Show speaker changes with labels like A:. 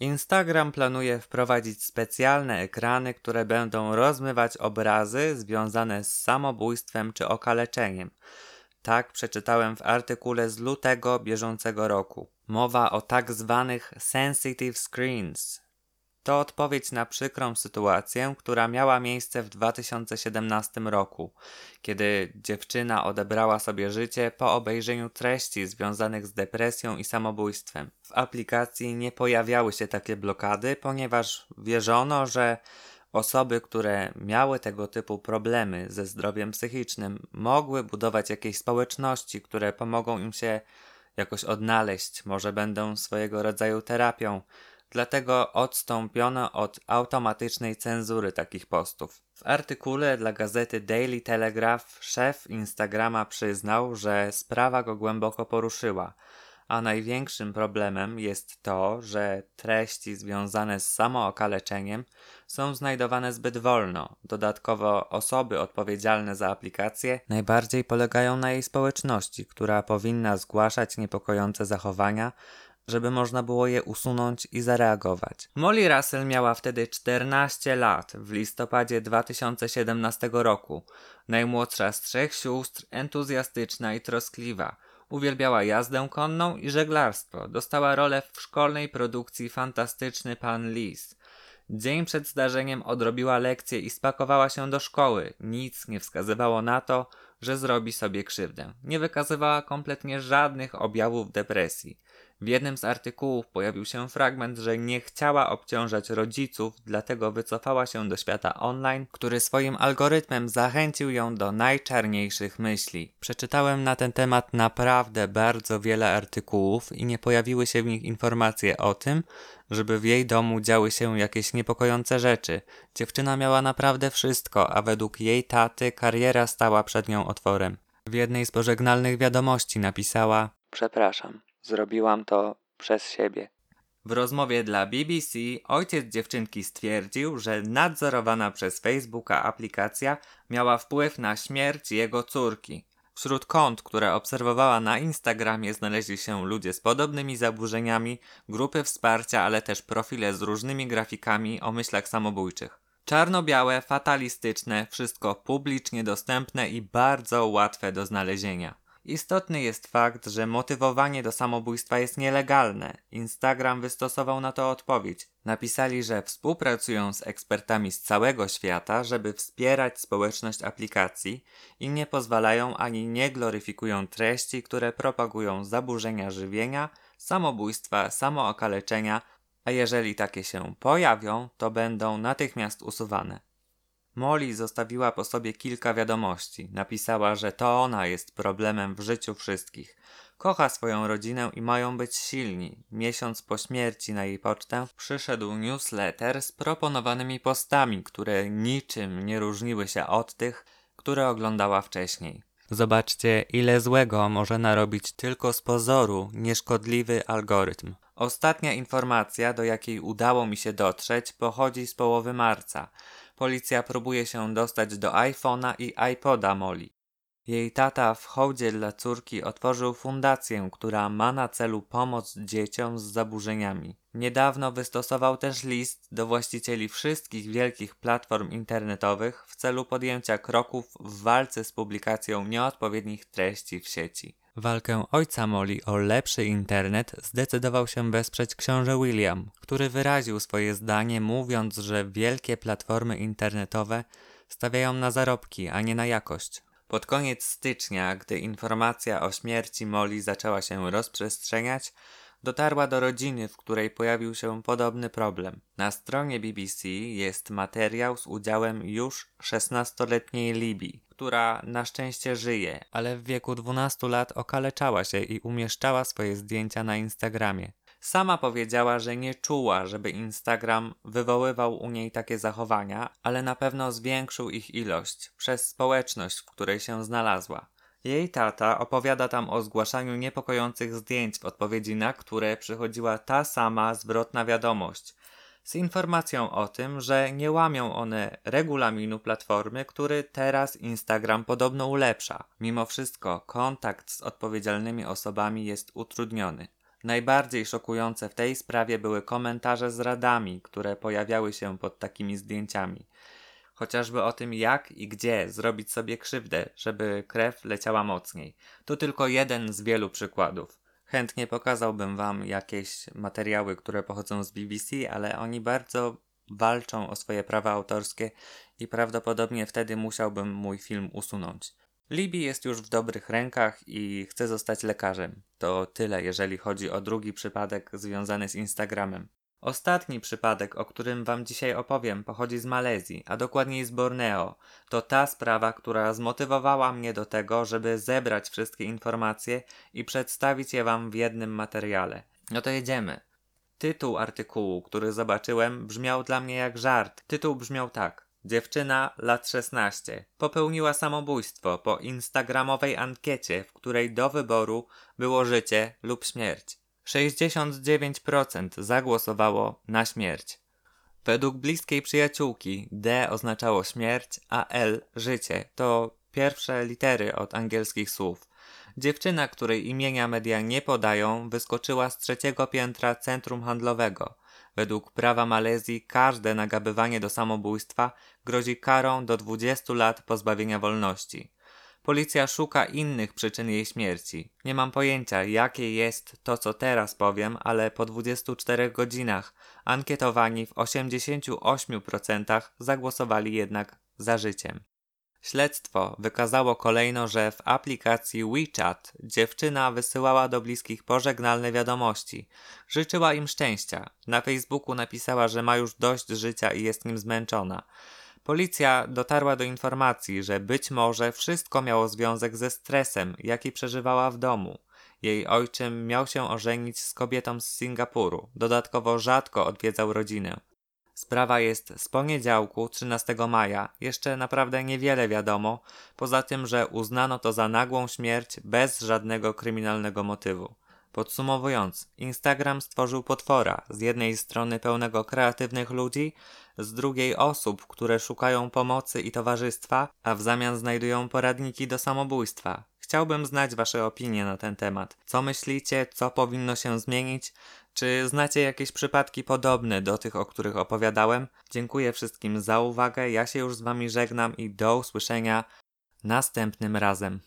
A: Instagram planuje wprowadzić specjalne ekrany, które będą rozmywać obrazy związane z samobójstwem czy okaleczeniem. Tak przeczytałem w artykule z lutego bieżącego roku. Mowa o tak zwanych sensitive screens, to odpowiedź na przykrą sytuację, która miała miejsce w 2017 roku, kiedy dziewczyna odebrała sobie życie po obejrzeniu treści związanych z depresją i samobójstwem. W aplikacji nie pojawiały się takie blokady, ponieważ wierzono, że osoby, które miały tego typu problemy ze zdrowiem psychicznym, mogły budować jakieś społeczności, które pomogą im się jakoś odnaleźć, może będą swojego rodzaju terapią dlatego odstąpiono od automatycznej cenzury takich postów. W artykule dla gazety Daily Telegraph szef Instagrama przyznał, że sprawa go głęboko poruszyła, a największym problemem jest to, że treści związane z samookaleczeniem są znajdowane zbyt wolno. Dodatkowo osoby odpowiedzialne za aplikację najbardziej polegają na jej społeczności, która powinna zgłaszać niepokojące zachowania, żeby można było je usunąć i zareagować. Molly Russell miała wtedy 14 lat w listopadzie 2017 roku. Najmłodsza z trzech sióstr, entuzjastyczna i troskliwa. Uwielbiała jazdę konną i żeglarstwo. Dostała rolę w szkolnej produkcji Fantastyczny Pan Lis. Dzień przed zdarzeniem odrobiła lekcję i spakowała się do szkoły. Nic nie wskazywało na to, że zrobi sobie krzywdę. Nie wykazywała kompletnie żadnych objawów depresji. W jednym z artykułów pojawił się fragment, że nie chciała obciążać rodziców, dlatego wycofała się do świata online, który swoim algorytmem zachęcił ją do najczarniejszych myśli. Przeczytałem na ten temat naprawdę bardzo wiele artykułów i nie pojawiły się w nich informacje o tym, żeby w jej domu działy się jakieś niepokojące rzeczy. Dziewczyna miała naprawdę wszystko, a według jej taty kariera stała przed nią otworem. W jednej z pożegnalnych wiadomości napisała: Przepraszam. Zrobiłam to przez siebie. W rozmowie dla BBC ojciec dziewczynki stwierdził, że nadzorowana przez Facebooka aplikacja miała wpływ na śmierć jego córki. Wśród kont, które obserwowała na Instagramie, znaleźli się ludzie z podobnymi zaburzeniami, grupy wsparcia, ale też profile z różnymi grafikami o myślach samobójczych. Czarno-białe, fatalistyczne, wszystko publicznie dostępne i bardzo łatwe do znalezienia. Istotny jest fakt, że motywowanie do samobójstwa jest nielegalne. Instagram wystosował na to odpowiedź. Napisali, że współpracują z ekspertami z całego świata, żeby wspierać społeczność aplikacji i nie pozwalają ani nie gloryfikują treści, które propagują zaburzenia żywienia, samobójstwa, samookaleczenia, a jeżeli takie się pojawią, to będą natychmiast usuwane. Molly zostawiła po sobie kilka wiadomości. Napisała, że to ona jest problemem w życiu wszystkich. Kocha swoją rodzinę i mają być silni. Miesiąc po śmierci na jej pocztę przyszedł newsletter z proponowanymi postami, które niczym nie różniły się od tych, które oglądała wcześniej. Zobaczcie, ile złego może narobić tylko z pozoru nieszkodliwy algorytm. Ostatnia informacja, do jakiej udało mi się dotrzeć, pochodzi z połowy marca. Policja próbuje się dostać do iPhone'a i iPoda Molly. Jej tata w hołdzie dla córki otworzył fundację, która ma na celu pomoc dzieciom z zaburzeniami. Niedawno wystosował też list do właścicieli wszystkich wielkich platform internetowych w celu podjęcia kroków w walce z publikacją nieodpowiednich treści w sieci. Walkę ojca Molly o lepszy internet zdecydował się wesprzeć książę William, który wyraził swoje zdanie mówiąc, że wielkie platformy internetowe stawiają na zarobki, a nie na jakość. Pod koniec stycznia, gdy informacja o śmierci Molly zaczęła się rozprzestrzeniać, dotarła do rodziny, w której pojawił się podobny problem. Na stronie BBC jest materiał z udziałem już 16-letniej Libii, która na szczęście żyje, ale w wieku 12 lat okaleczała się i umieszczała swoje zdjęcia na Instagramie. Sama powiedziała, że nie czuła, żeby Instagram wywoływał u niej takie zachowania, ale na pewno zwiększył ich ilość przez społeczność, w której się znalazła. Jej tata opowiada tam o zgłaszaniu niepokojących zdjęć, w odpowiedzi na które przychodziła ta sama zwrotna wiadomość, z informacją o tym, że nie łamią one regulaminu platformy, który teraz Instagram podobno ulepsza. Mimo wszystko kontakt z odpowiedzialnymi osobami jest utrudniony. Najbardziej szokujące w tej sprawie były komentarze z radami, które pojawiały się pod takimi zdjęciami. Chociażby o tym, jak i gdzie zrobić sobie krzywdę, żeby krew leciała mocniej. To tylko jeden z wielu przykładów. Chętnie pokazałbym Wam jakieś materiały, które pochodzą z BBC, ale oni bardzo walczą o swoje prawa autorskie i prawdopodobnie wtedy musiałbym mój film usunąć. Libby jest już w dobrych rękach i chce zostać lekarzem. To tyle, jeżeli chodzi o drugi przypadek związany z Instagramem. Ostatni przypadek, o którym Wam dzisiaj opowiem, pochodzi z Malezji, a dokładniej z Borneo. To ta sprawa, która zmotywowała mnie do tego, żeby zebrać wszystkie informacje i przedstawić je Wam w jednym materiale. No to jedziemy. Tytuł artykułu, który zobaczyłem, brzmiał dla mnie jak żart. Tytuł brzmiał tak. Dziewczyna, lat 16, popełniła samobójstwo po instagramowej ankiecie, w której do wyboru było życie lub śmierć. 69% zagłosowało na śmierć. Według bliskiej przyjaciółki D oznaczało śmierć, a L życie. To pierwsze litery od angielskich słów. Dziewczyna, której imienia media nie podają, wyskoczyła z trzeciego piętra centrum handlowego. Według prawa Malezji każde nagabywanie do samobójstwa grozi karą do 20 lat pozbawienia wolności. Policja szuka innych przyczyn jej śmierci. Nie mam pojęcia, jakie jest to, co teraz powiem, ale po 24 godzinach ankietowani w 88% zagłosowali jednak za życiem. Śledztwo wykazało kolejno, że w aplikacji WeChat dziewczyna wysyłała do bliskich pożegnalne wiadomości. Życzyła im szczęścia. Na Facebooku napisała, że ma już dość życia i jest nim zmęczona. Policja dotarła do informacji, że być może wszystko miało związek ze stresem, jaki przeżywała w domu. Jej ojczym miał się ożenić z kobietą z Singapuru, dodatkowo rzadko odwiedzał rodzinę. Sprawa jest z poniedziałku 13 maja, jeszcze naprawdę niewiele wiadomo, poza tym, że uznano to za nagłą śmierć bez żadnego kryminalnego motywu. Podsumowując, Instagram stworzył potwora, z jednej strony pełnego kreatywnych ludzi, z drugiej osób, które szukają pomocy i towarzystwa, a w zamian znajdują poradniki do samobójstwa. Chciałbym znać Wasze opinie na ten temat. Co myślicie, co powinno się zmienić? Czy znacie jakieś przypadki podobne do tych, o których opowiadałem? Dziękuję wszystkim za uwagę. Ja się już z Wami żegnam i do usłyszenia następnym razem.